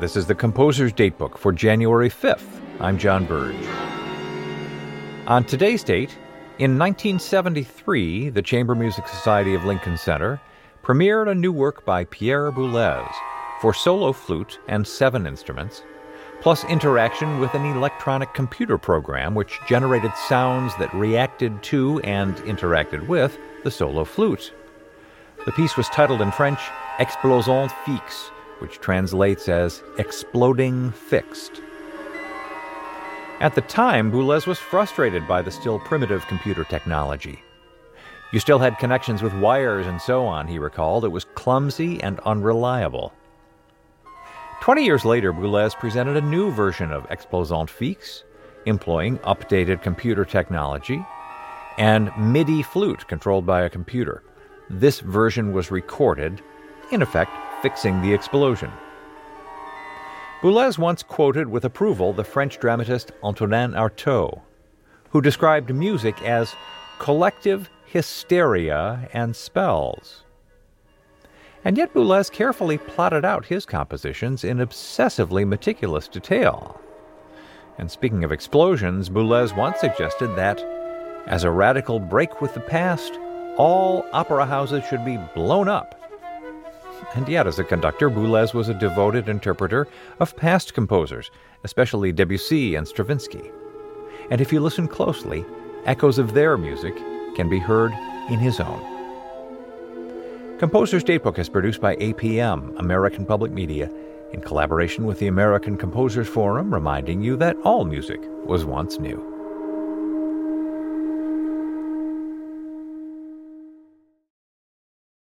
This is the Composer's Datebook for January 5th. I'm John Burge. On today's date, in 1973, the Chamber Music Society of Lincoln Center premiered a new work by Pierre Boulez for solo flute and seven instruments, plus interaction with an electronic computer program which generated sounds that reacted to and interacted with the solo flute. The piece was titled in French Explosion Fixe, which translates as exploding fixed. At the time, Boulez was frustrated by the still primitive computer technology. You still had connections with wires and so on, he recalled. It was clumsy and unreliable. Twenty years later, Boulez presented a new version of explosante-fixe, employing updated computer technology and MIDI flute controlled by a computer. This version was recorded, in effect, fixing the explosion. Boulez once quoted with approval the French dramatist Antonin Artaud, who described music as collective hysteria and spells. And yet Boulez carefully plotted out his compositions in obsessively meticulous detail. And speaking of explosions, Boulez once suggested that, as a radical break with the past, all opera houses should be blown up and yet, as a conductor, Boulez was a devoted interpreter of past composers, especially Debussy and Stravinsky. And if you listen closely, echoes of their music can be heard in his own. Composer's Datebook is produced by APM, American Public Media, in collaboration with the American Composers Forum, reminding you that all music was once new.